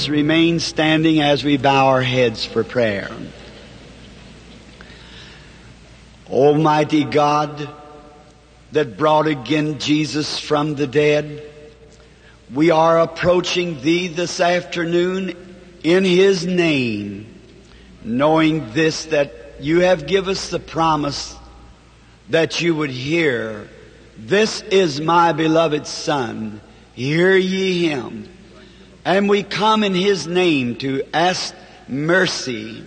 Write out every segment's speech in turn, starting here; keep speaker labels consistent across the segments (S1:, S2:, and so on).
S1: us remain standing as we bow our heads for prayer. Almighty God that brought again Jesus from the dead, we are approaching Thee this afternoon in His name, knowing this that You have given us the promise that You would hear, This is my beloved Son, hear ye Him. And we come in His name to ask mercy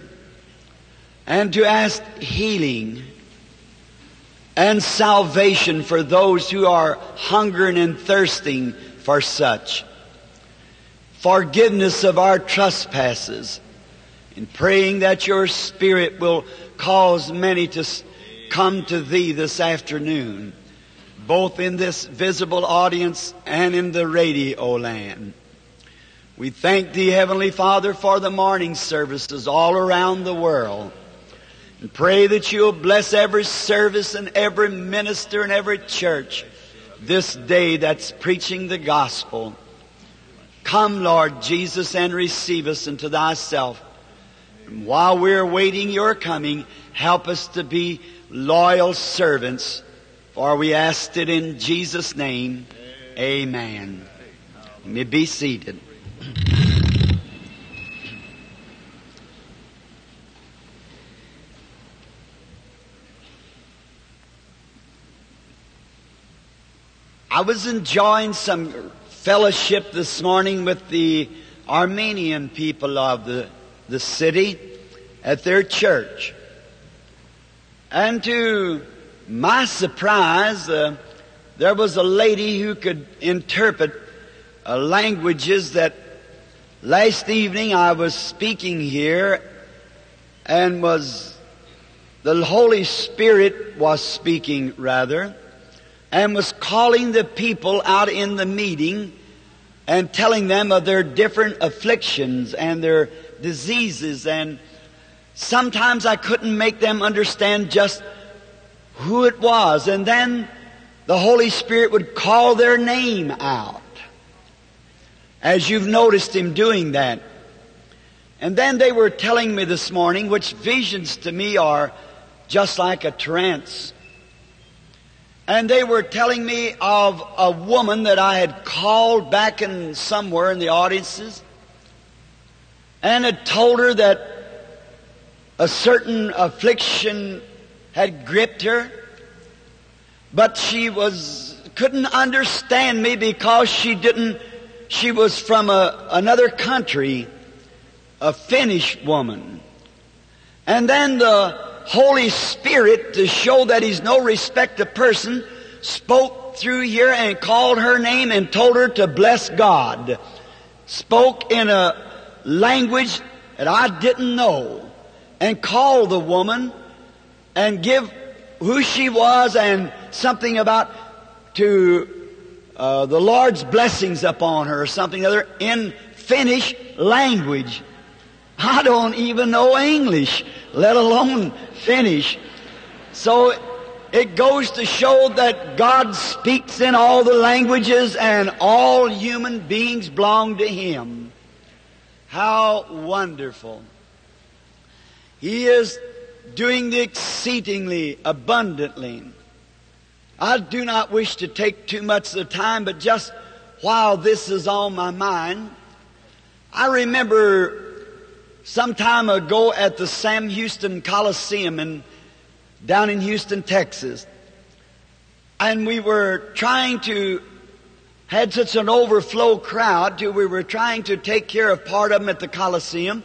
S1: and to ask healing and salvation for those who are hungering and thirsting for such. Forgiveness of our trespasses. And praying that your Spirit will cause many to come to Thee this afternoon, both in this visible audience and in the radio land. We thank Thee, Heavenly Father, for the morning services all around the world. And pray that you'll bless every service and every minister and every church this day that's preaching the gospel. Come, Lord Jesus, and receive us into thyself. And while we're waiting your coming, help us to be loyal servants, for we asked it in Jesus' name. Amen. You may be seated. Was enjoying some fellowship this morning with the Armenian people of the, the city at their church. And to my surprise, uh, there was a lady who could interpret uh, languages that last evening I was speaking here and was, the Holy Spirit was speaking rather and was calling the people out in the meeting and telling them of their different afflictions and their diseases and sometimes I couldn't make them understand just who it was and then the Holy Spirit would call their name out as you've noticed Him doing that. And then they were telling me this morning, which visions to me are just like a trance. And they were telling me of a woman that I had called back in somewhere in the audiences and had told her that a certain affliction had gripped her, but she was, couldn't understand me because she didn't, she was from a, another country, a Finnish woman. And then the Holy Spirit, to show that He's no respect of person, spoke through here and called her name and told her to bless God. Spoke in a language that I didn't know and called the woman and give who she was and something about to uh, the Lord's blessings upon her or something other in Finnish language. I don't even know English, let alone Finnish. So it goes to show that God speaks in all the languages and all human beings belong to Him. How wonderful. He is doing the exceedingly abundantly. I do not wish to take too much of the time, but just while this is on my mind, I remember some time ago at the Sam Houston Coliseum in, down in Houston, Texas. And we were trying to, had such an overflow crowd till we were trying to take care of part of them at the Coliseum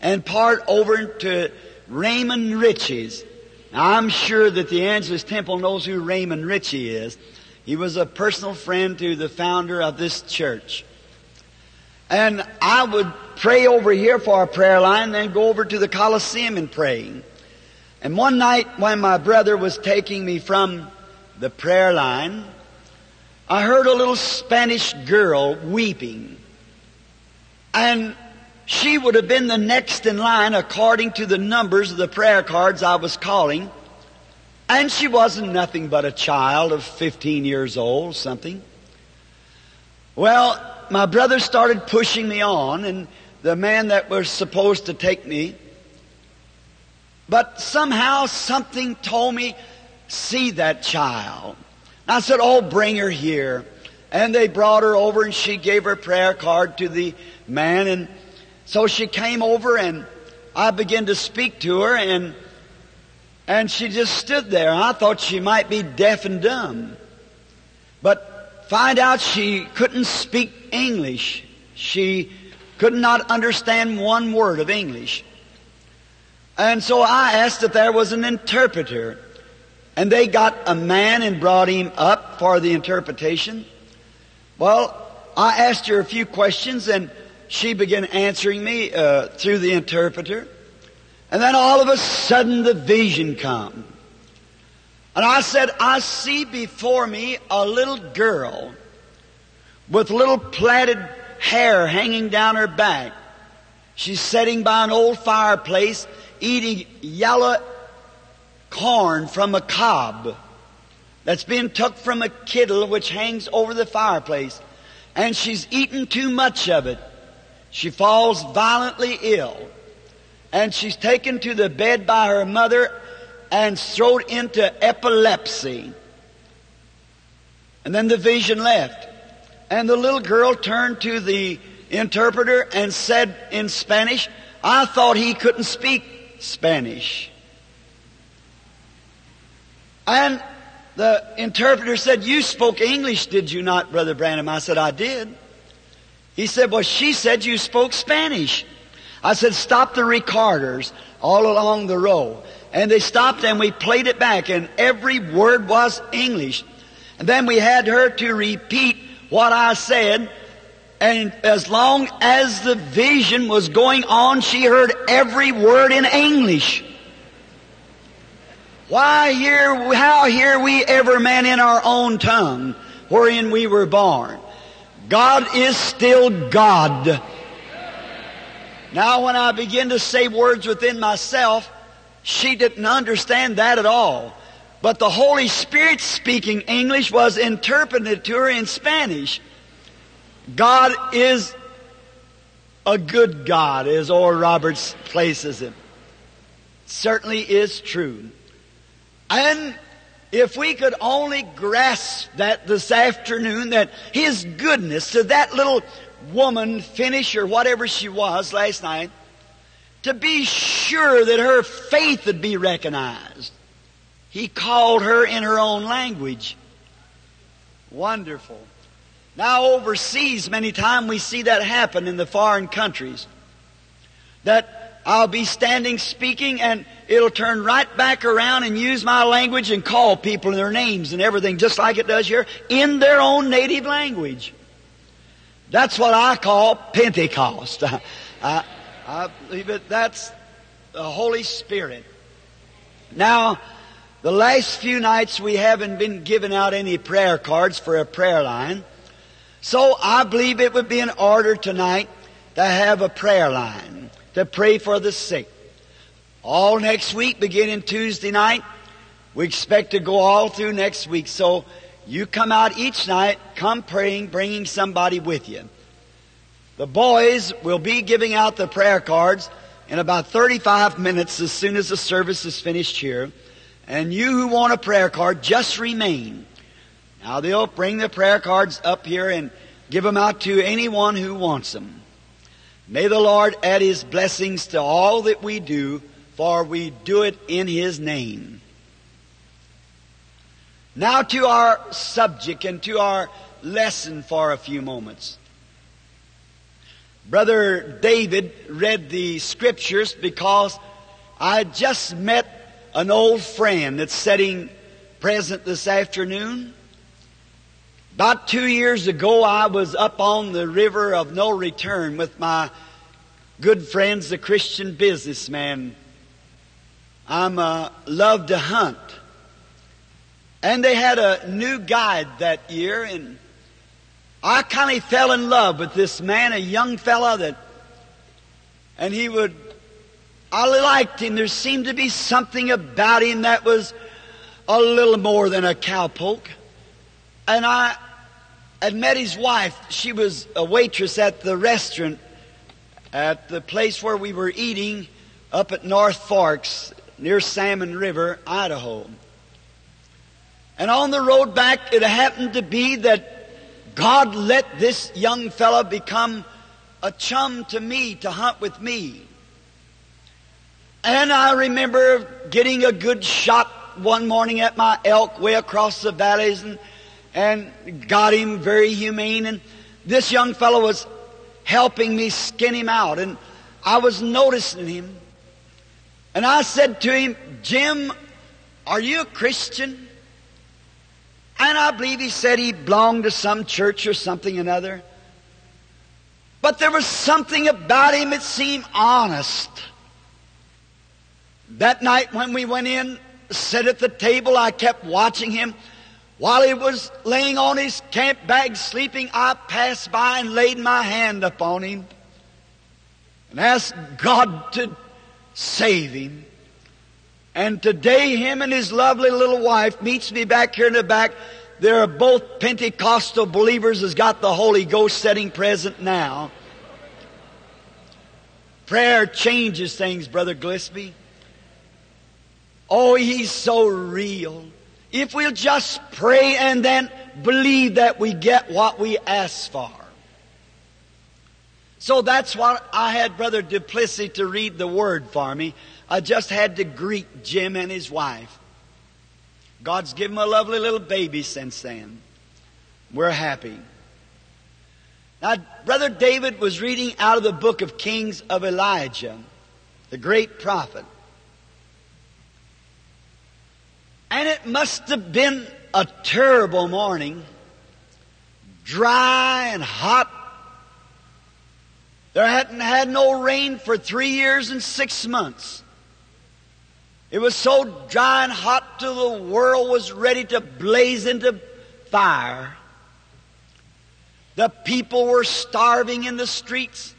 S1: and part over to Raymond Richey's. Now I'm sure that the Angelus Temple knows who Raymond Richey is. He was a personal friend to the founder of this church. And I would pray over here for our prayer line, then go over to the Coliseum and pray. And one night when my brother was taking me from the prayer line, I heard a little Spanish girl weeping. And she would have been the next in line according to the numbers of the prayer cards I was calling. And she wasn't nothing but a child of 15 years old, something. Well, my brother started pushing me on, and the man that was supposed to take me. But somehow something told me, see that child. And I said, oh, bring her here. And they brought her over and she gave her prayer card to the man. And so she came over and I began to speak to her and, and she just stood there. I thought she might be deaf and dumb. But find out she couldn't speak English. She could not understand one word of English. And so I asked if there was an interpreter. And they got a man and brought him up for the interpretation. Well, I asked her a few questions and she began answering me uh, through the interpreter. And then all of a sudden the vision come. And I said, I see before me a little girl with little plaited hair hanging down her back. She's sitting by an old fireplace eating yellow corn from a cob that's been took from a kittle which hangs over the fireplace. And she's eaten too much of it. She falls violently ill. And she's taken to the bed by her mother and thrown into epilepsy. And then the vision left. And the little girl turned to the interpreter and said in Spanish, I thought he couldn't speak Spanish. And the interpreter said, You spoke English, did you not, Brother Branham? I said, I did. He said, Well, she said you spoke Spanish. I said, Stop the recorders all along the row. And they stopped and we played it back, and every word was English. And then we had her to repeat what I said, and as long as the vision was going on, she heard every word in English. Why hear, how hear we ever man in our own tongue wherein we were born? God is still God. Now when I begin to say words within myself, she didn't understand that at all. But the Holy Spirit speaking English was interpreted to her in Spanish. God is a good God, as Oral Roberts places it. Certainly is true. And if we could only grasp that this afternoon, that His goodness to that little woman, Finnish or whatever she was last night, to be sure that her faith would be recognized. He called her in her own language. Wonderful. Now overseas, many times we see that happen in the foreign countries. That I'll be standing speaking and it'll turn right back around and use my language and call people their names and everything just like it does here in their own native language. That's what I call Pentecost. I, I believe it. That's the Holy Spirit. Now, the last few nights we haven't been giving out any prayer cards for a prayer line. So I believe it would be in order tonight to have a prayer line to pray for the sick. All next week, beginning Tuesday night, we expect to go all through next week. So you come out each night, come praying, bringing somebody with you. The boys will be giving out the prayer cards in about 35 minutes as soon as the service is finished here. And you who want a prayer card, just remain. Now they'll bring the prayer cards up here and give them out to anyone who wants them. May the Lord add His blessings to all that we do, for we do it in His name. Now to our subject and to our lesson for a few moments. Brother David read the scriptures because I just met an old friend that's sitting present this afternoon. About two years ago, I was up on the river of no return with my good friends, the Christian businessman. I'm uh, love to hunt, and they had a new guide that year, and I kind of fell in love with this man, a young fella that, and he would I liked him. There seemed to be something about him that was a little more than a cowpoke. And I had met his wife. She was a waitress at the restaurant at the place where we were eating up at North Forks near Salmon River, Idaho. And on the road back, it happened to be that God let this young fellow become a chum to me to hunt with me. And I remember getting a good shot one morning at my elk way across the valleys and, and got him very humane. And this young fellow was helping me skin him out. And I was noticing him. And I said to him, Jim, are you a Christian? And I believe he said he belonged to some church or something another. But there was something about him that seemed honest. That night when we went in, sat at the table, I kept watching him. While he was laying on his camp bag sleeping, I passed by and laid my hand upon him and asked God to save him. And today, him and his lovely little wife meets me back here in the back. They're both Pentecostal believers has got the Holy Ghost setting present now. Prayer changes things, Brother Gillespie. Oh, He's so real. If we'll just pray and then believe that we get what we ask for. So that's what I had Brother du Plessis to read the word for me. I just had to greet Jim and his wife. God's given him a lovely little baby since then. We're happy. Now, Brother David was reading out of the book of Kings of Elijah, the great prophet. And it must have been a terrible morning, dry and hot. There hadn't had no rain for three years and six months. It was so dry and hot till the world was ready to blaze into fire. The people were starving in the streets.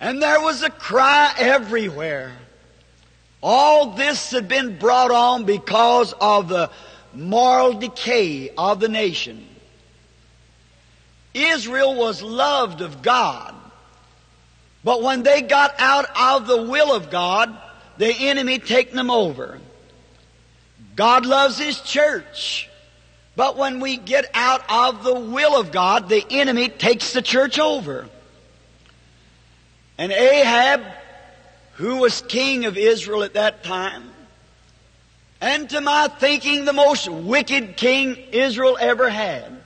S1: And there was a cry everywhere. All this had been brought on because of the moral decay of the nation. Israel was loved of God. But when they got out of the will of God, the enemy taking them over. God loves His church. But when we get out of the will of God, the enemy takes the church over. And Ahab who was king of Israel at that time, and to my thinking the most wicked king Israel ever had,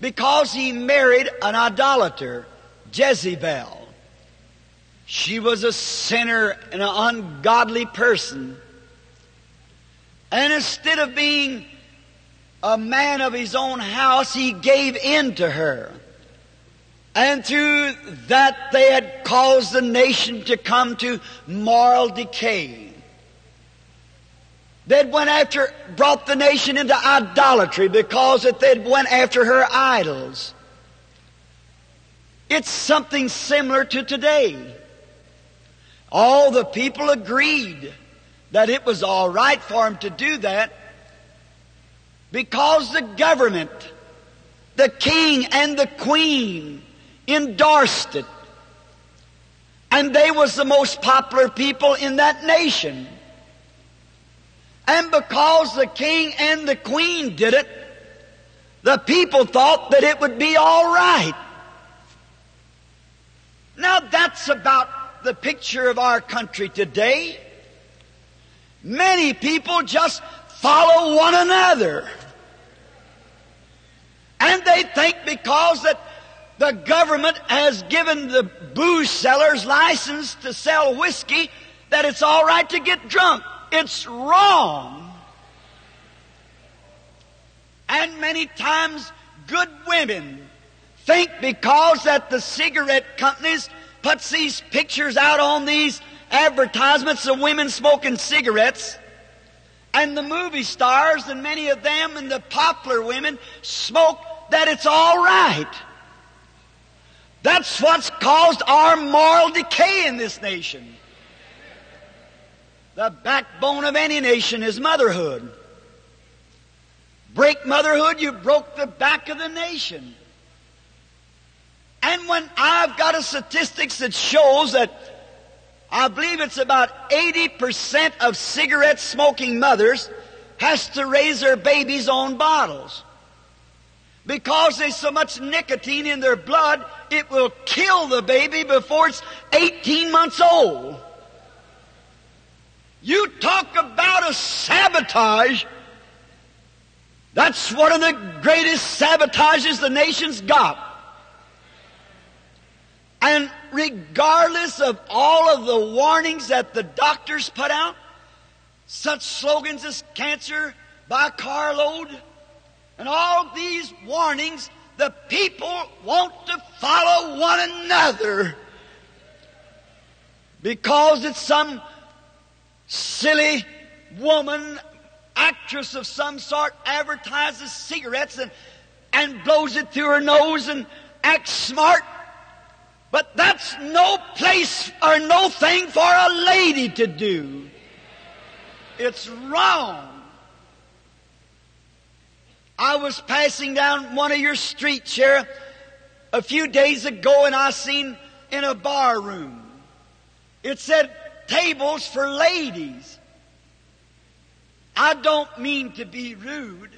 S1: because he married an idolater, Jezebel. She was a sinner and an ungodly person. And instead of being a man of his own house, he gave in to her. And through that they had caused the nation to come to moral decay. They'd went after, brought the nation into idolatry because that they'd went after her idols. It's something similar to today. All the people agreed that it was all right for him to do that because the government, the king and the queen endorsed it. And they was the most popular people in that nation. And because the king and the queen did it, the people thought that it would be all right. Now that's about the picture of our country today. Many people just follow one another. And they think because that the government has given the booze sellers license to sell whiskey that it's all right to get drunk. It's wrong. And many times good women think because that the cigarette companies puts these pictures out on these advertisements of women smoking cigarettes and the movie stars and many of them and the popular women smoke that it's all right. That's what's caused our moral decay in this nation. The backbone of any nation is motherhood. break motherhood, you broke the back of the nation. And when I've got a statistics that shows that I believe it's about 80% of cigarette smoking mothers has to raise their babies on bottles. Because there's so much nicotine in their blood, it will kill the baby before it's 18 months old. You talk about a sabotage. That's one of the greatest sabotages the nation's got. And regardless of all of the warnings that the doctors put out, such slogans as cancer by carload, and all these warnings, the people want to follow one another because it's some silly woman, actress of some sort, advertises cigarettes and, and blows it through her nose and acts smart. But that's no place or no thing for a lady to do. It's wrong. I was passing down one of your streets here a few days ago and I seen in a bar room. It said tables for ladies. I don't mean to be rude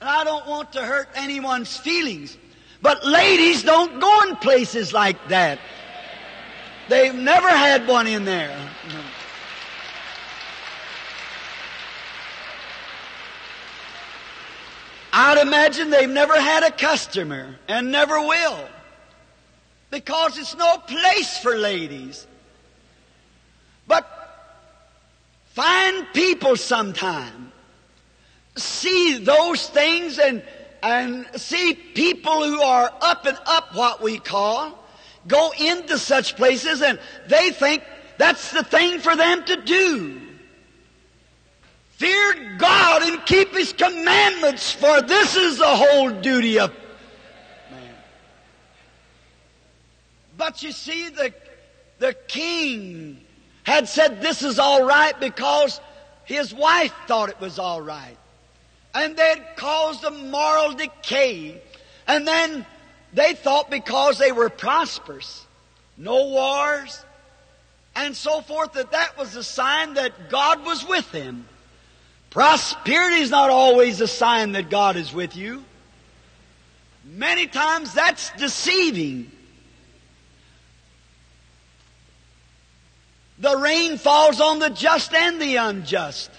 S1: and I don't want to hurt anyone's feelings. But ladies don't go in places like that. They've never had one in there. I'd imagine they've never had a customer and never will. Because it's no place for ladies. But find people sometime. See those things and, and see people who are up and up what we call, go into such places and they think that's the thing for them to do. Fear God and keep His commandments, for this is the whole duty of man. But you see, the, the king had said this is all right because his wife thought it was all right. And they'd caused a moral decay. And then they thought because they were prosperous, no wars, and so forth, that that was a sign that God was with them. Prosperity is not always a sign that God is with you. Many times that's deceiving. The rain falls on the just and the unjust.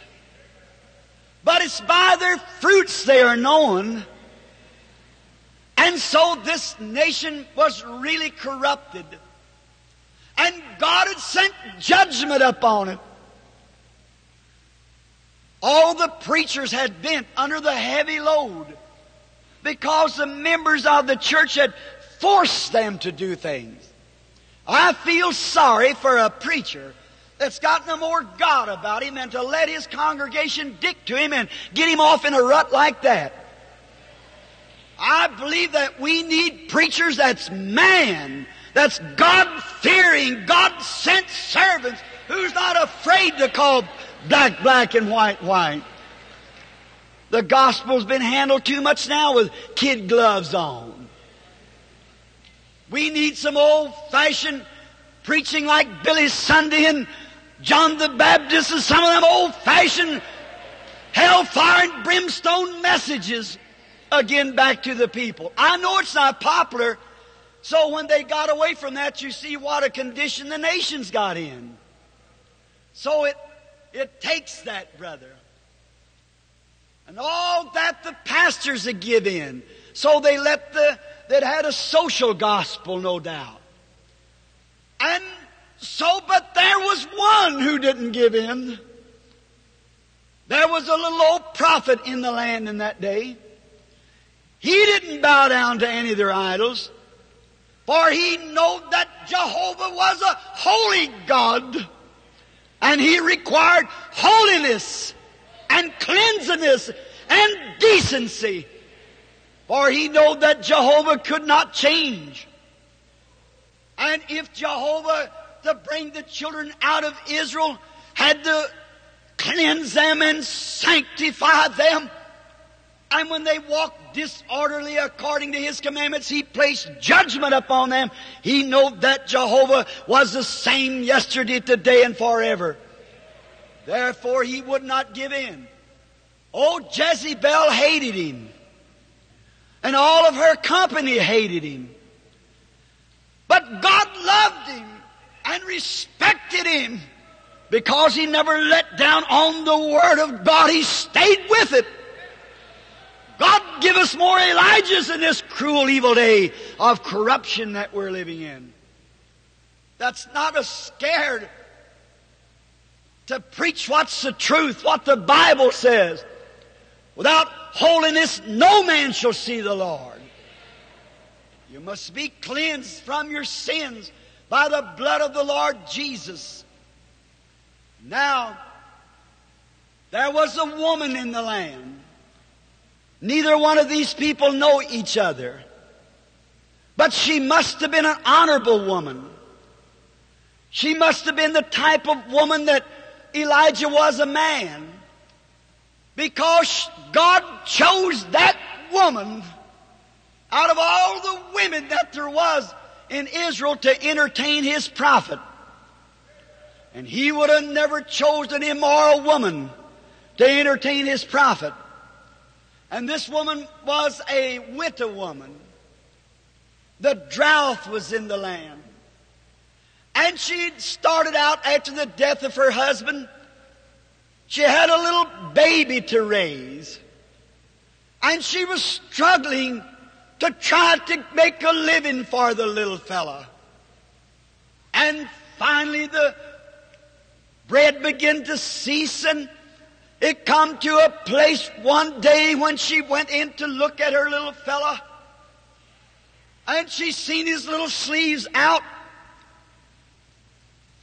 S1: But it's by their fruits they are known. And so this nation was really corrupted. And God had sent judgment upon it. All the preachers had bent under the heavy load because the members of the church had forced them to do things. I feel sorry for a preacher that's got no more God about him than to let his congregation dick to him and get him off in a rut like that. I believe that we need preachers that's man, that's God fearing, God sent servants who's not afraid to call black, black, and white, white. The gospel's been handled too much now with kid gloves on. We need some old fashioned preaching like Billy Sunday and John the Baptist and some of them old fashioned hellfire and brimstone messages again back to the people. I know it's not popular, so when they got away from that, you see what a condition the nations got in. So it it takes that, brother. And all that the pastors had give in. So they let the, that had a social gospel, no doubt. And so, but there was one who didn't give in. There was a little old prophet in the land in that day. He didn't bow down to any of their idols, for he knew that Jehovah was a holy God. And he required holiness and cleanliness and decency. For he knew that Jehovah could not change. And if Jehovah to bring the children out of Israel had to cleanse them and sanctify them, And when they walked disorderly according to His commandments, He placed judgment upon them. He knew that Jehovah was the same yesterday, today, and forever. Therefore, He would not give in. Oh, Jezebel hated Him. And all of her company hated Him. But God loved Him and respected Him because He never let down on the Word of God. He stayed with it. God give us more Elijahs in this cruel, evil day of corruption that we're living in. That's not a scared to preach what's the truth, what the Bible says. Without holiness, no man shall see the Lord. You must be cleansed from your sins by the blood of the Lord Jesus. Now, there was a woman in the land Neither one of these people know each other. But she must have been an honorable woman. She must have been the type of woman that Elijah was a man. Because God chose that woman out of all the women that there was in Israel to entertain his prophet. And he would have never chosen an immoral woman to entertain his prophet. And this woman was a widow woman. The drought was in the land. And she started out after the death of her husband. She had a little baby to raise. And she was struggling to try to make a living for the little fella. And finally the bread began to cease and it come to a place one day when she went in to look at her little fella, and she seen his little sleeves out,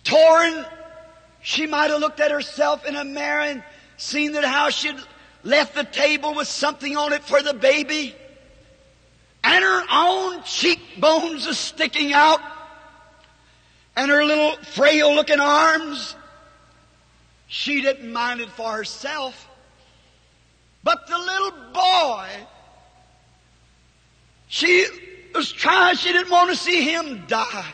S1: torn. She might have looked at herself in a mirror and seen that how she'd left the table with something on it for the baby, and her own cheekbones are sticking out, and her little frail looking arms. She didn't mind it for herself. But the little boy, she was trying, she didn't want to see him die.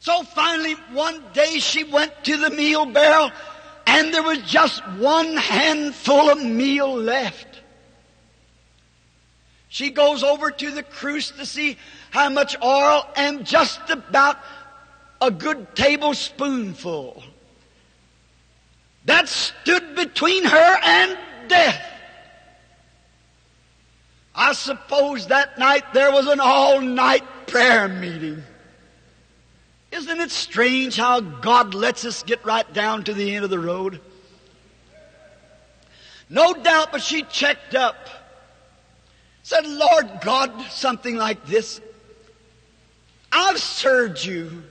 S1: So finally, one day she went to the meal barrel and there was just one handful of meal left. She goes over to the cruse to see how much oil and just about a good tablespoonful that stood between her and death. I suppose that night there was an all night prayer meeting. Isn't it strange how God lets us get right down to the end of the road? No doubt, but she checked up. Said, Lord God, something like this. I've served you.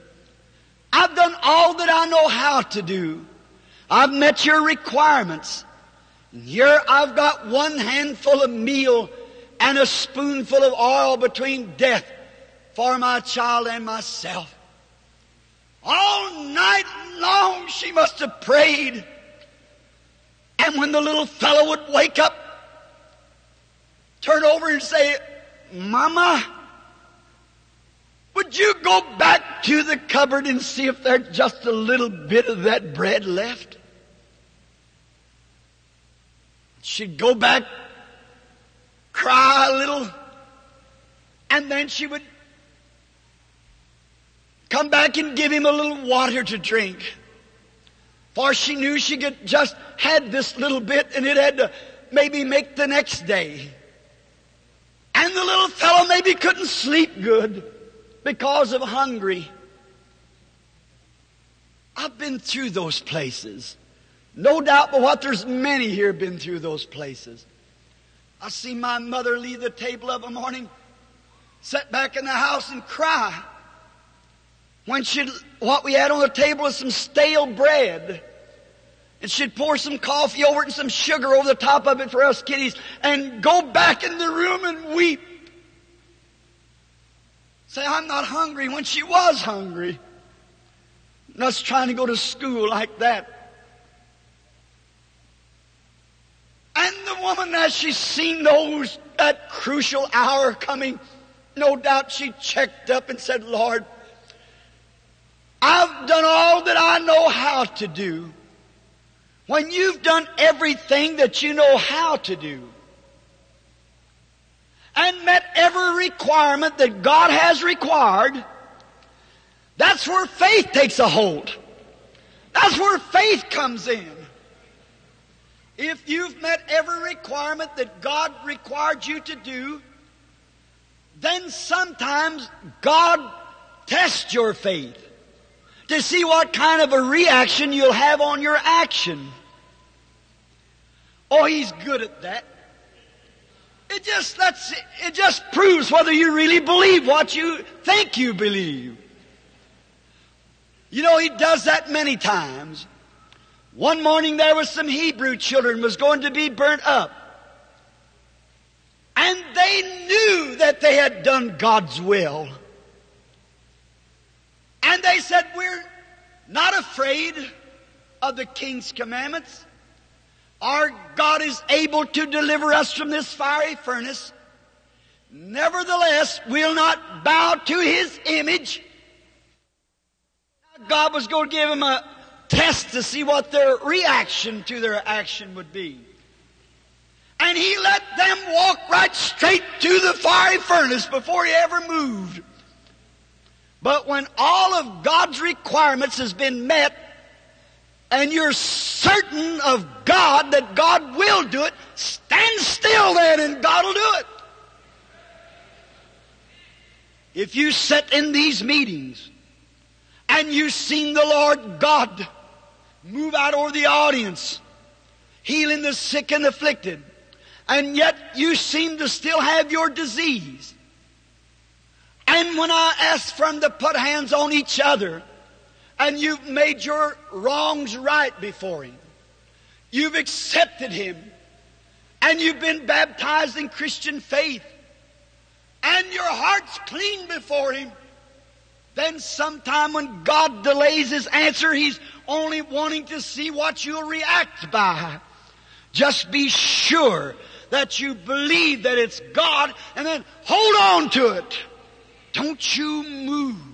S1: I've done all that I know how to do. I've met your requirements. Here I've got one handful of meal and a spoonful of oil between death for my child and myself. All night long she must have prayed. And when the little fellow would wake up, turn over and say, Mama, would you go back to the cupboard and see if there's just a little bit of that bread left? She'd go back, cry a little, and then she would come back and give him a little water to drink. For she knew she could just had this little bit and it had to maybe make the next day. And the little fellow maybe couldn't sleep good because of hungry. I've been through those places. No doubt but what there's many here have been through those places. I see my mother leave the table of a morning, sit back in the house and cry. When she what we had on the table was some stale bread. And she'd pour some coffee over it and some sugar over the top of it for us kiddies and go back in the room and weep. Say, I'm not hungry when she was hungry. And us trying to go to school like that. And the woman, as she seen those, that crucial hour coming, no doubt she checked up and said, Lord, I've done all that I know how to do. When you've done everything that you know how to do, and met every requirement that God has required, that's where faith takes a hold. That's where faith comes in. If you've met every requirement that God required you to do, then sometimes God tests your faith to see what kind of a reaction you'll have on your action. Oh, He's good at that. It just lets, it just proves whether you really believe what you think you believe. You know, he does that many times. One morning there was some Hebrew children was going to be burnt up. And they knew that they had done God's will. And they said, we're not afraid of the king's commandments. Our God is able to deliver us from this fiery furnace. Nevertheless, we'll not bow to his image God was going to give them a test to see what their reaction to their action would be. And he let them walk right straight to the fiery furnace before he ever moved. But when all of God's requirements has been met, and you're certain of God that God will do it, stand still then and God will do it. If you sit in these meetings and you've seen the Lord God move out over the audience, healing the sick and afflicted, and yet you seem to still have your disease. And when I ask for them to put hands on each other, and you've made your wrongs right before Him, you've accepted Him, and you've been baptized in Christian faith, and your heart's clean before Him, then sometime when God delays His answer, He's only wanting to see what you'll react by. Just be sure that you believe that it's God and then hold on to it. Don't you move.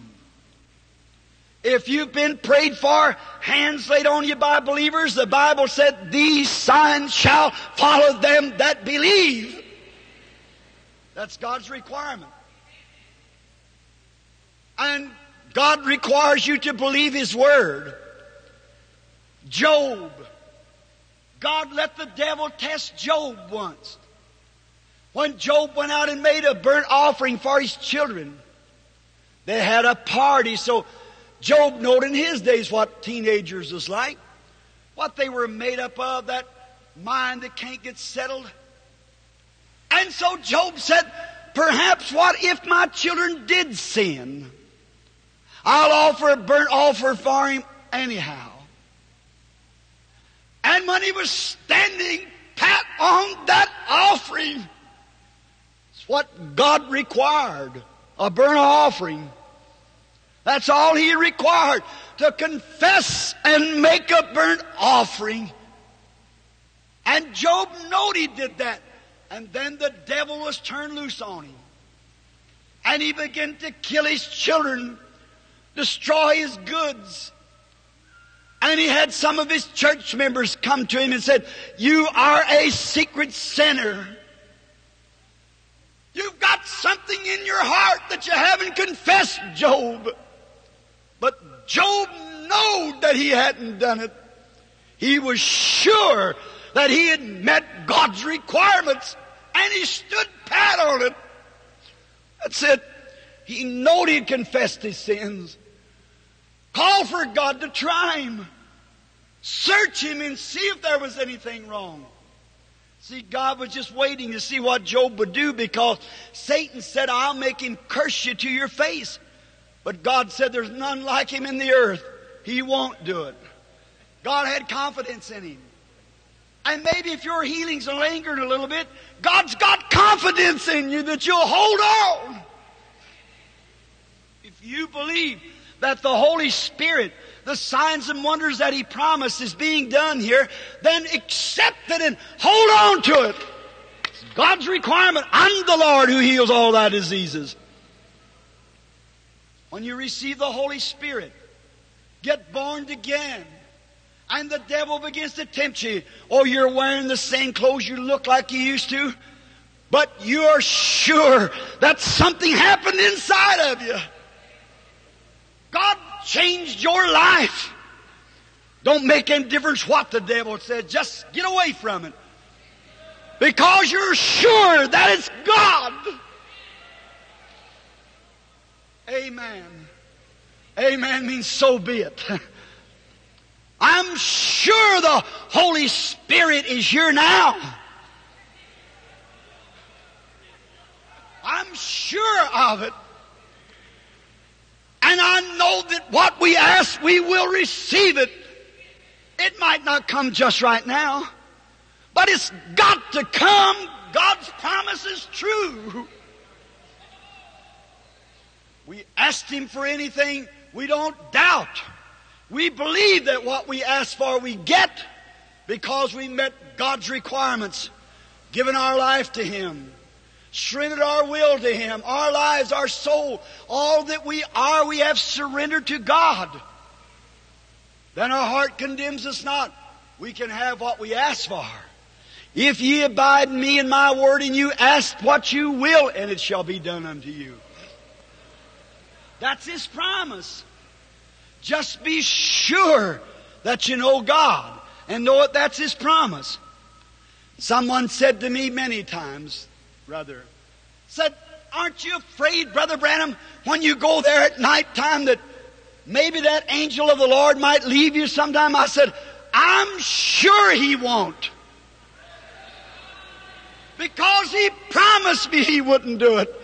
S1: If you've been prayed for, hands laid on you by believers, the Bible said, these signs shall follow them that believe. That's God's requirement. And God requires you to believe His Word. Job. God let the devil test Job once. When Job went out and made a burnt offering for his children, they had a party. So Job knowed in his days what teenagers was like, what they were made up of, that mind that can't get settled. And so Job said, perhaps what if my children did sin? I'll offer a burnt offer for him anyhow. And when he was standing pat on that offering, it's what God required a burnt offering. That's all he required to confess and make a burnt offering. And Job knowed he did that. And then the devil was turned loose on him. And he began to kill his children destroy his goods. And he had some of his church members come to him and said, You are a secret sinner. You've got something in your heart that you haven't confessed, Job. But Job knew that he hadn't done it. He was sure that he had met God's requirements and he stood pat on it. That's it. He knowed he'd confessed his sins. Call for God to try him. Search him and see if there was anything wrong. See, God was just waiting to see what Job would do because Satan said, I'll make him curse you to your face. But God said, There's none like him in the earth. He won't do it. God had confidence in him. And maybe if your healings lingering a little bit, God's got confidence in you that you'll hold on. If you believe that the Holy Spirit, the signs and wonders that He promised is being done here, then accept it and hold on to it. God's requirement. I'm the Lord who heals all thy diseases. When you receive the Holy Spirit, get born again, and the devil begins to tempt you, oh, you're wearing the same clothes you look like you used to, but you're sure that something happened inside of you. God changed your life. Don't make any difference what the devil said. Just get away from it. Because you're sure that it's God. Amen. Amen means so be it. I'm sure the Holy Spirit is here now. I'm sure of it. And I know that what we ask, we will receive it. It might not come just right now, but it's got to come. God's promise is true. We asked Him for anything, we don't doubt. We believe that what we ask for we get because we met God's requirements, given our life to Him surrendered our will to Him, our lives, our soul, all that we are, we have surrendered to God. Then our heart condemns us not. We can have what we ask for. If ye abide in me and my word, and you ask what you will, and it shall be done unto you. That's His promise. Just be sure that you know God and know that that's His promise. Someone said to me many times, brother, said, Aren't you afraid, Brother Branham, when you go there at night time that maybe that angel of the Lord might leave you sometime? I said, I'm sure he won't. Because he promised me he wouldn't do it.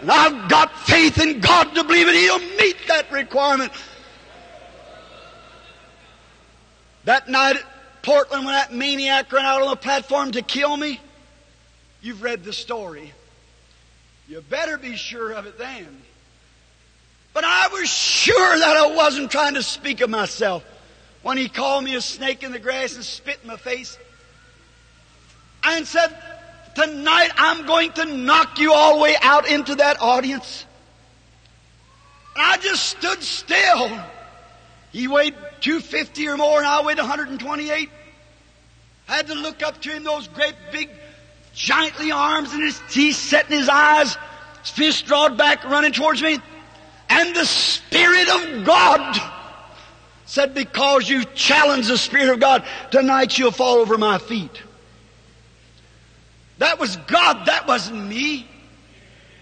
S1: And I've got faith in God to believe that he'll meet that requirement. That night at Portland when that maniac ran out on the platform to kill me, You've read the story. You better be sure of it then. But I was sure that I wasn't trying to speak of myself when he called me a snake in the grass and spit in my face and said, Tonight I'm going to knock you all the way out into that audience. I just stood still. He weighed 250 or more and I weighed 128. I had to look up to him, those great big giantly arms and his teeth set in his eyes, his fist drawn back, running towards me. And the Spirit of God said, because you challenge the Spirit of God, tonight you'll fall over my feet. That was God, that wasn't me.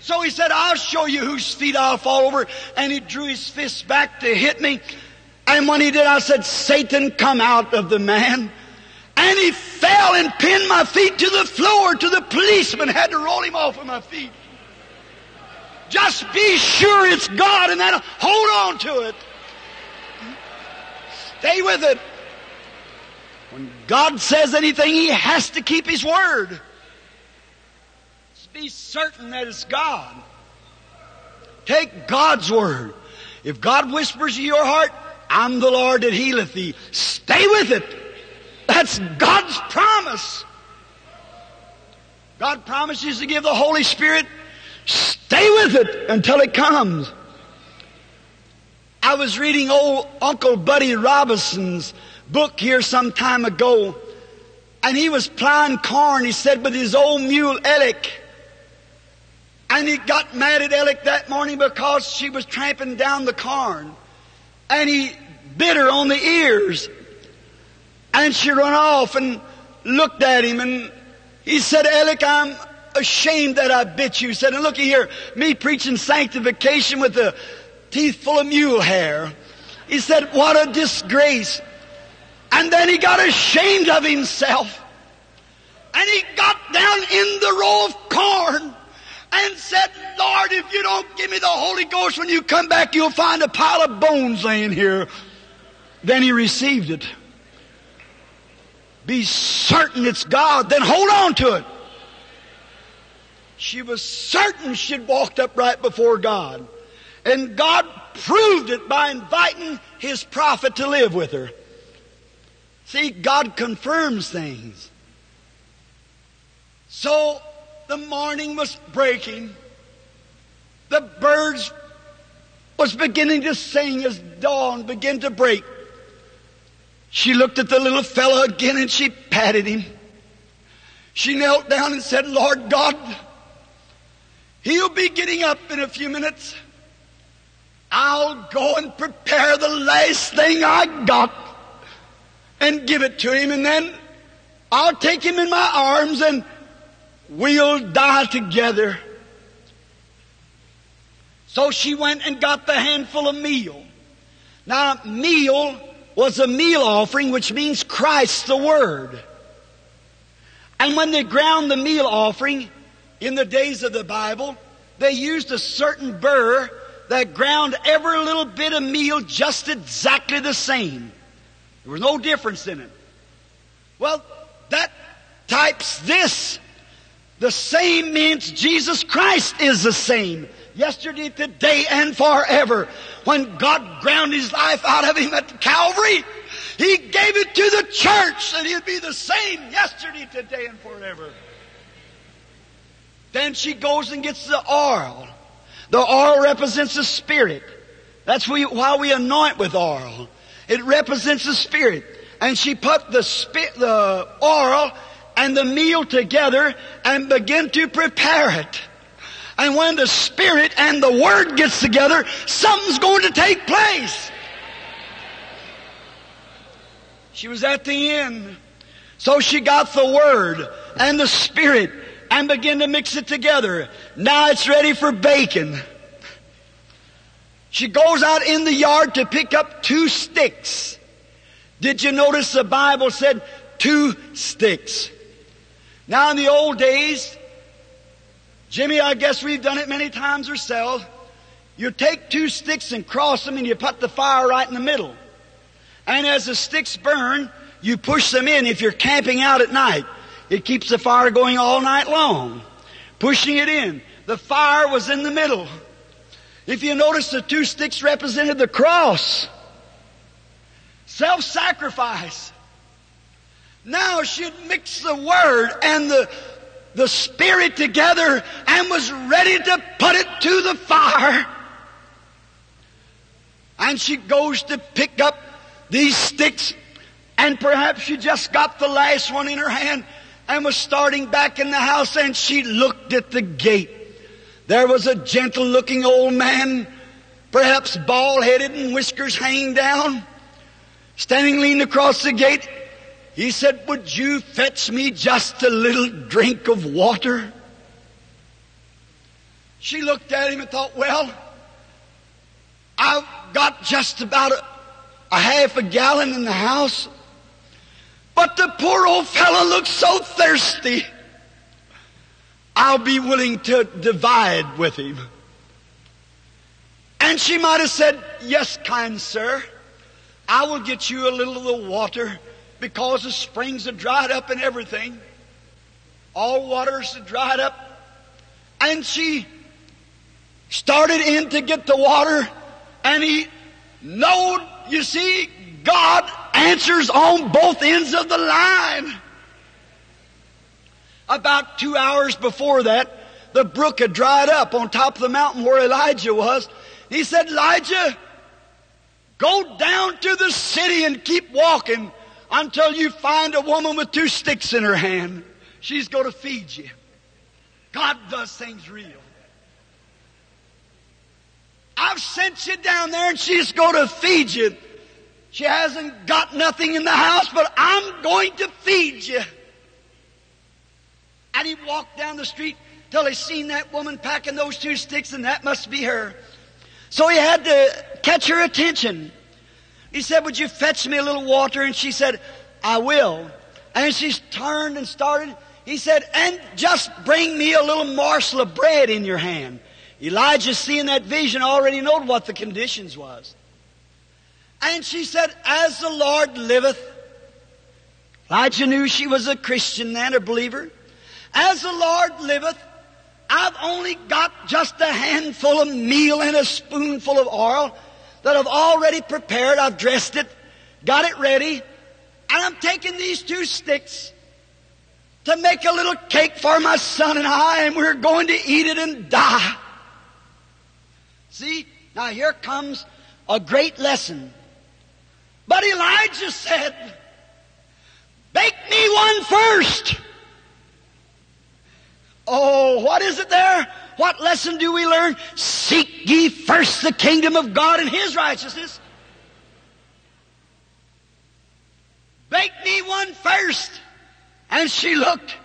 S1: So he said, I'll show you whose feet I'll fall over. And he drew his fist back to hit me. And when he did, I said, Satan, come out of the man. And he fell and pinned my feet to the floor to the policeman had to roll him off of my feet. Just be sure it's God and then hold on to it. Stay with it. When God says anything, He has to keep His word. Be certain that it's God. Take God's word. If God whispers in your heart, I'm the Lord that healeth thee, stay with it. That's God's promise. God promises to give the Holy Spirit. Stay with it until it comes. I was reading old Uncle Buddy Robinson's book here some time ago, and he was plowing corn, he said, with his old mule Ellick. And he got mad at Ellick that morning because she was tramping down the corn. And he bit her on the ears. And she run off and looked at him and he said, Alec, I'm ashamed that I bit you. He said, and looky here, me preaching sanctification with the teeth full of mule hair. He said, what a disgrace. And then he got ashamed of himself. And he got down in the row of corn and said, Lord, if you don't give me the Holy Ghost when you come back, you'll find a pile of bones laying here. Then he received it be certain it's God, then hold on to it. She was certain she'd walked up right before God. And God proved it by inviting His prophet to live with her. See, God confirms things. So the morning was breaking. The birds was beginning to sing as dawn began to break. She looked at the little fellow again and she patted him. She knelt down and said, Lord God, he'll be getting up in a few minutes. I'll go and prepare the last thing I got and give it to him and then I'll take him in my arms and we'll die together. So she went and got the handful of meal. Now, meal was a meal offering, which means Christ the Word. And when they ground the meal offering in the days of the Bible, they used a certain burr that ground every little bit of meal just exactly the same. There was no difference in it. Well, that types this. The same means Jesus Christ is the same yesterday, today, and forever. When God ground His life out of Him at Calvary, He gave it to the church that He'd be the same yesterday, today, and forever. Then she goes and gets the oil. The oil represents the Spirit. That's why we anoint with oil. It represents the Spirit. And she put the, the oil and the meal together and begin to prepare it. And when the Spirit and the Word gets together, something's going to take place. She was at the inn. So she got the Word and the Spirit and began to mix it together. Now it's ready for baking. She goes out in the yard to pick up two sticks. Did you notice the Bible said two sticks? Now in the old days, Jimmy, I guess we've done it many times ourselves. You take two sticks and cross them and you put the fire right in the middle. And as the sticks burn, you push them in if you're camping out at night. It keeps the fire going all night long. Pushing it in. The fire was in the middle. If you notice, the two sticks represented the cross. Self-sacrifice. Now she'd mix the Word and the the Spirit together and was ready to put it to the fire. And she goes to pick up these sticks and perhaps she just got the last one in her hand and was starting back in the house and she looked at the gate. There was a gentle looking old man, perhaps bald headed and whiskers hanging down, standing leaning across the gate. He said, Would you fetch me just a little drink of water? She looked at him and thought, Well, I've got just about a, a half a gallon in the house. But the poor old fellow looks so thirsty. I'll be willing to divide with him. And she might have said, Yes, kind sir, I will get you a little of the water because the springs had dried up and everything. All waters had dried up. And she started in to get the water and he knowed, you see, God answers on both ends of the line. About two hours before that, the brook had dried up on top of the mountain where Elijah was. He said, Elijah, go down to the city and keep walking until you find a woman with two sticks in her hand. She's going to feed you. God does things real. I've sent you down there and she's going to feed you. She hasn't got nothing in the house, but I'm going to feed you. And he walked down the street till he seen that woman packing those two sticks and that must be her. So he had to catch her attention. He said, Would you fetch me a little water? And she said, I will. And she turned and started. He said, And just bring me a little morsel of bread in your hand. Elijah, seeing that vision, already knew what the conditions was. And she said, As the Lord liveth, Elijah knew she was a Christian then, a believer. As the Lord liveth, I've only got just a handful of meal and a spoonful of oil that I've already prepared. I've dressed it, got it ready, and I'm taking these two sticks to make a little cake for my son and I, and we're going to eat it and die. See, now here comes a great lesson. But Elijah said, Bake me one first. Oh, what is it there? What lesson do we learn? Seek ye first the kingdom of God and His righteousness. Bake me one first. And she looked.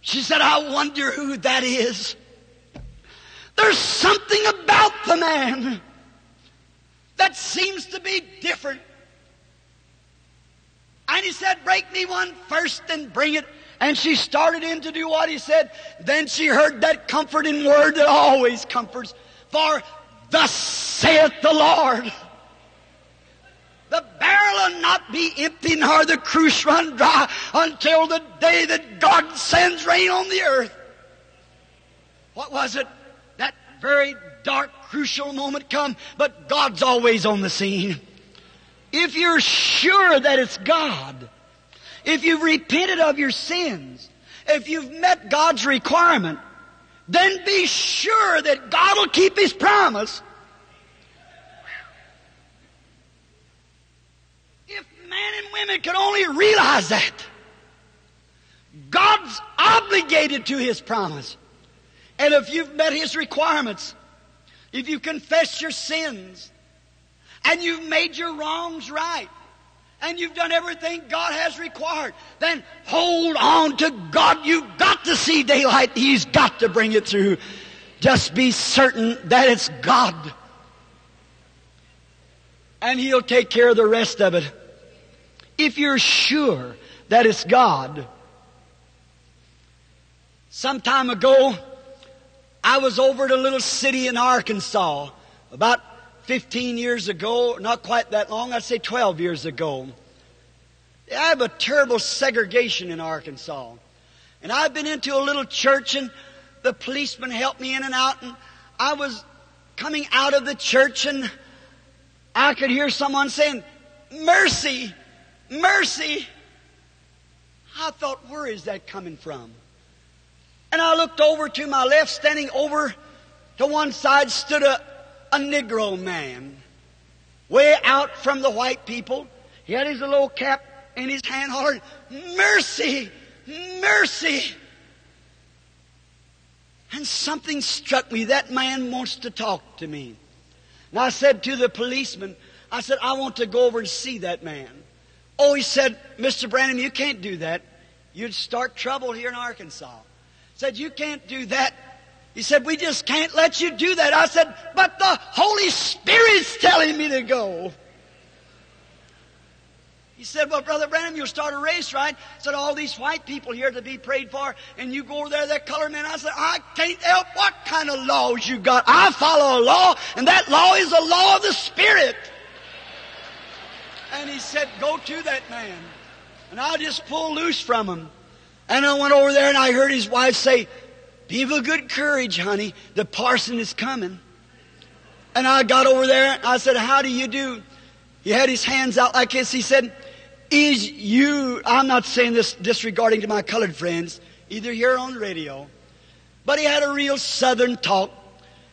S1: She said, I wonder who that is. There's something about the man that seems to be different. And he said, Break me one first and bring it. And she started in to do what he said. Then she heard that comforting word that always comforts. For thus saith the Lord. The barrel will not be empty nor the cruse run dry until the day that God sends rain on the earth. What was it? That very dark, crucial moment come, but God's always on the scene. If you're sure that it's God, if you've repented of your sins, if you've met God's requirement, then be sure that God will keep His promise. If men and women could only realize that, God's obligated to His promise. And if you've met His requirements, if you confess your sins, and you've made your wrongs right, and you've done everything God has required, then hold on to God. You've got to see daylight. He's got to bring it through. Just be certain that it's God. And He'll take care of the rest of it. If you're sure that it's God. Some time ago, I was over at a little city in Arkansas, about 15 years ago, not quite that long, I'd say 12 years ago. I have a terrible segregation in Arkansas. And I've been into a little church and the policeman helped me in and out and I was coming out of the church and I could hear someone saying, mercy, mercy. I thought, where is that coming from? And I looked over to my left, standing over to one side stood a, a Negro man, way out from the white people. He had his little cap in his hand, hollering, Mercy! Mercy! And something struck me. That man wants to talk to me. And I said to the policeman, I said, I want to go over and see that man. Oh, he said, Mr. Branham, you can't do that. You'd start trouble here in Arkansas. Said, you can't do that. He said, we just can't let you do that. I said, but the Holy Spirit's telling me to go. He said, well, Brother Branham, you'll start a race, right? I said, all these white people here to be prayed for, and you go over there, that colored man. I said, I can't help what kind of laws you got. I follow a law, and that law is the law of the Spirit. And he said, go to that man. And I just pulled loose from him. And I went over there and I heard his wife say, Be of good courage, honey. The parson is coming. And I got over there and I said, How do you do? He had his hands out like this. He said, Is you, I'm not saying this disregarding to my colored friends, either here on the radio, but he had a real southern talk.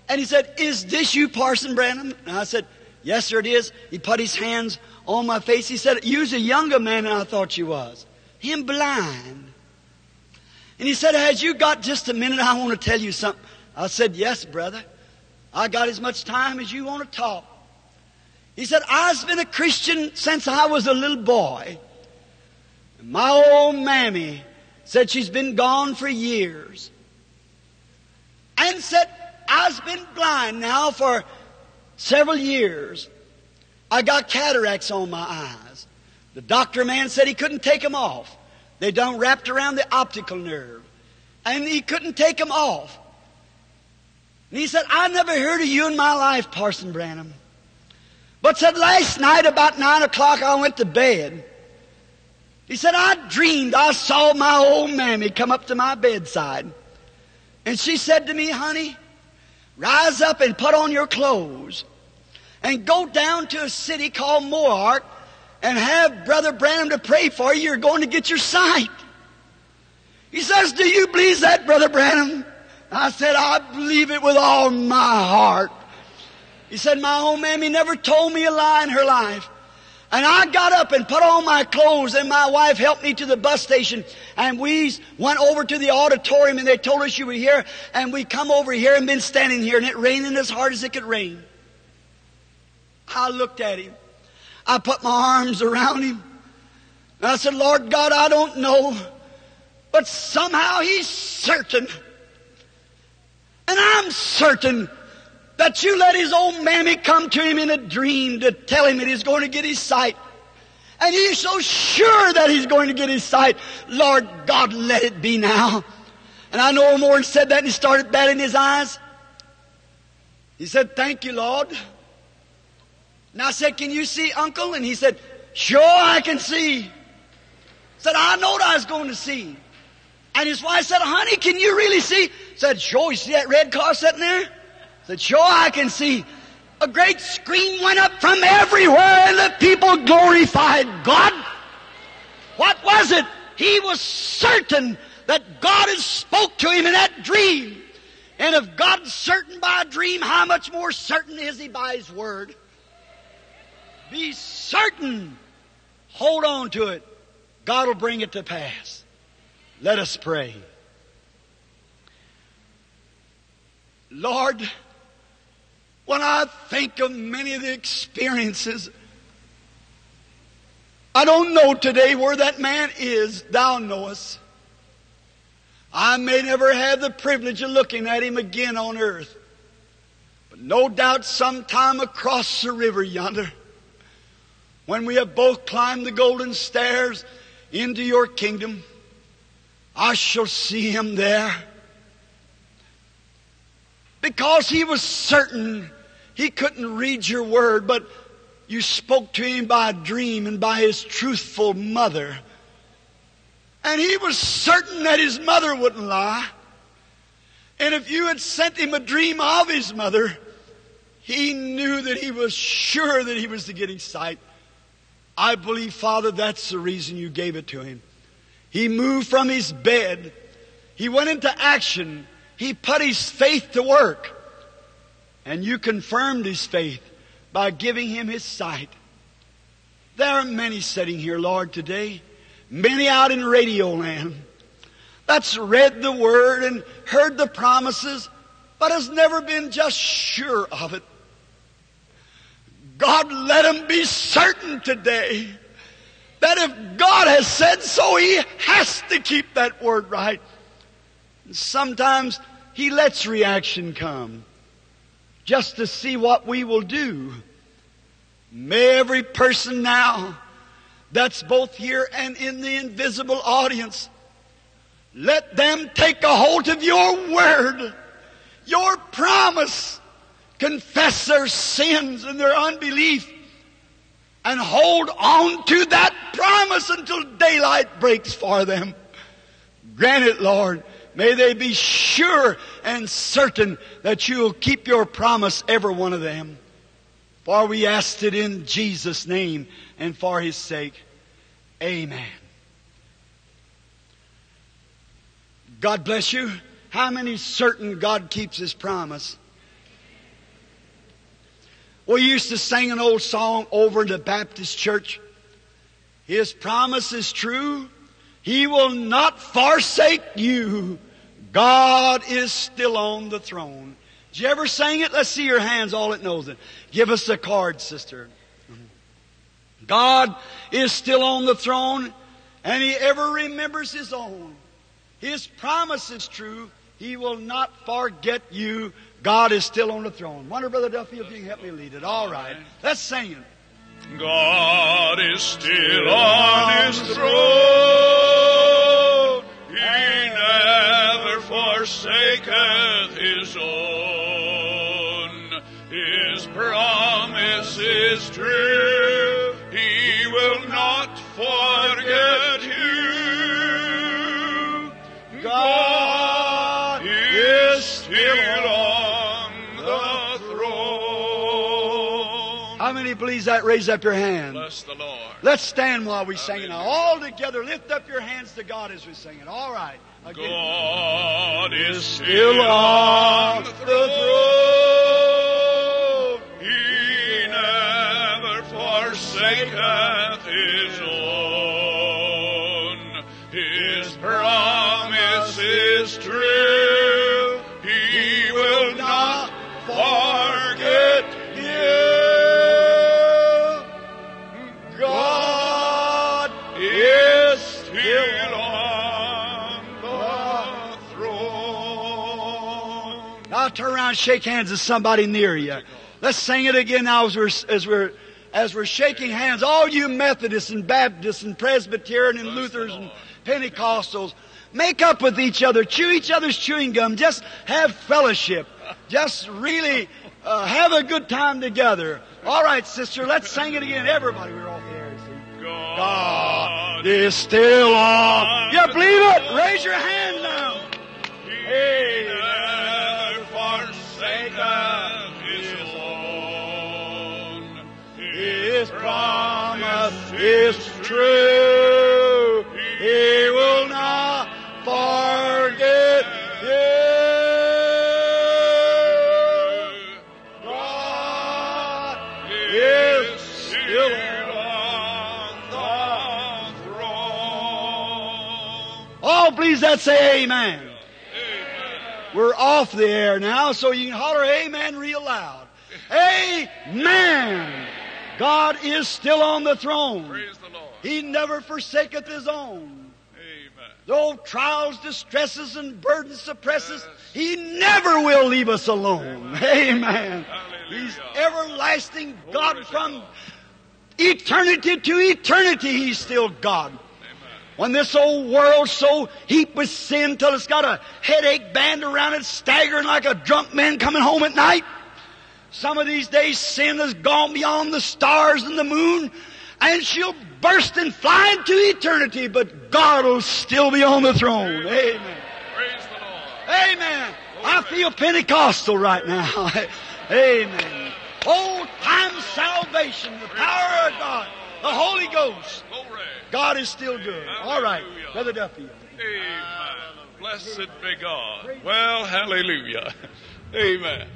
S1: And he said, Is this you, Parson Branham? And I said, Yes, sir, it is. He put his hands on my face. He said, You's a younger man than I thought you was. Him blind. And he said, Has you got just a minute? I want to tell you something. I said, Yes, brother. I got as much time as you want to talk. He said, I've been a Christian since I was a little boy. My old mammy said she's been gone for years. And said, I've been blind now for several years. I got cataracts on my eyes. The doctor man said he couldn't take them off. They done wrapped around the optical nerve. And he couldn't take them off. And he said, I never heard of you in my life, Parson Branham. But said last night about nine o'clock I went to bed. He said, I dreamed I saw my old mammy come up to my bedside. And she said to me, honey, rise up and put on your clothes and go down to a city called Mohawk and have Brother Branham to pray for you. You're going to get your sight. He says, do you believe that, Brother Branham? I said, I believe it with all my heart. He said, my old mammy never told me a lie in her life. And I got up and put on my clothes and my wife helped me to the bus station and we went over to the auditorium and they told us you were here and we come over here and been standing here and it raining as hard as it could rain. I looked at him. I put my arms around him. And I said, Lord God, I don't know, but somehow he's certain. And I'm certain that you let his old mammy come to him in a dream to tell him that he's going to get his sight. And he's so sure that he's going to get his sight. Lord God, let it be now. And I know Morton said that and he started batting his eyes. He said, Thank you, Lord. And I said, Can you see, Uncle? And he said, Sure, I can see. Said, I knowed I was going to see. And his wife said, Honey, can you really see? Said, Sure, you see that red car sitting there? said, sure I can see. A great scream went up from everywhere and the people glorified God. What was it? He was certain that God had spoke to him in that dream. And if God's certain by a dream, how much more certain is he by his word? Be certain. Hold on to it. God will bring it to pass. Let us pray. Lord, when I think of many of the experiences, I don't know today where that man is. Thou knowest. I may never have the privilege of looking at him again on earth. But no doubt sometime across the river yonder, when we have both climbed the golden stairs into your kingdom, I shall see him there because he was certain he couldn't read your word, but you spoke to him by a dream and by his truthful mother. And he was certain that his mother wouldn't lie. And if you had sent him a dream of his mother, he knew that he was sure that he was to get his sight. I believe, Father, that's the reason you gave it to him. He moved from his bed. He went into action. He put his faith to work. And you confirmed his faith by giving him his sight. There are many sitting here, Lord, today. Many out in radio land. That's read the word and heard the promises, but has never been just sure of it. God, let him be certain today that if God has said so, he has to keep that word right. Sometimes he lets reaction come just to see what we will do. May every person now that's both here and in the invisible audience, let them take a hold of your word, your promise, confess their sins and their unbelief, and hold on to that promise until daylight breaks for them. Grant it, Lord. May they be sure and certain that you'll keep your promise, every one of them. For we asked it in Jesus' name and for His sake. Amen. God bless you. How many certain God keeps His promise? We used to sing an old song over in the Baptist church. His promise is true. He will not forsake you. God is still on the throne. Did you ever sing it? Let's see your hands, all it knows it. Give us a card, sister. God is still on the throne, and He ever remembers His own. His promise is true. He will not forget you. God is still on the throne. Wonder, Brother Duffy, if you can help me lead it. All right. Let's sing it.
S2: God is still on His throne. He never forsaketh His own. His promise is true.
S1: How many that? Raise up your hand.
S2: Bless the Lord.
S1: Let's stand while we sing it now. All together, lift up your hands to God as we sing it. All right. Again.
S2: God is
S1: Still on the throne.
S2: He never forsaketh his own. His promise is true.
S1: Turn around and shake hands with somebody near you. Let's sing it again now as we're, as we're, as we're shaking hands. All you Methodists and Baptists and Presbyterian and Luthers and Pentecostals, make up with each other. Chew each other's chewing gum. Just have fellowship. Just really uh, have a good time together. All right, sister, let's sing it again. Everybody, we're off the air. see? God is still on. You believe it? Raise your hand now.
S2: He His
S1: promise is true. He will not forget you. God is still
S2: on the throne.
S1: Oh, please, that say amen.
S2: Amen.
S1: We're off the air now, so you can holler amen real loud. Amen. God is still on the throne.
S2: Praise the Lord.
S1: He never forsaketh his own.
S2: Amen.
S1: Though trials, distresses, and burdens suppress us, He never will leave us alone. Amen.
S2: Hallelujah.
S1: He's everlasting God
S2: Glory
S1: from eternity to eternity. He's still God.
S2: Amen.
S1: When this old world so heaped with sin till it's got a headache band around it, staggering like a drunk man coming home at night. Some of these days sin has gone beyond the stars and the moon, and she'll burst and fly into eternity, but God will still be on the throne. Amen.
S2: Praise the Lord.
S1: Amen. I feel Pentecostal right now. Amen. Old time salvation, the power of God, the Holy Ghost. God is still good. All right, Brother Duffy.
S2: Amen. Blessed be God. Well, hallelujah. Amen.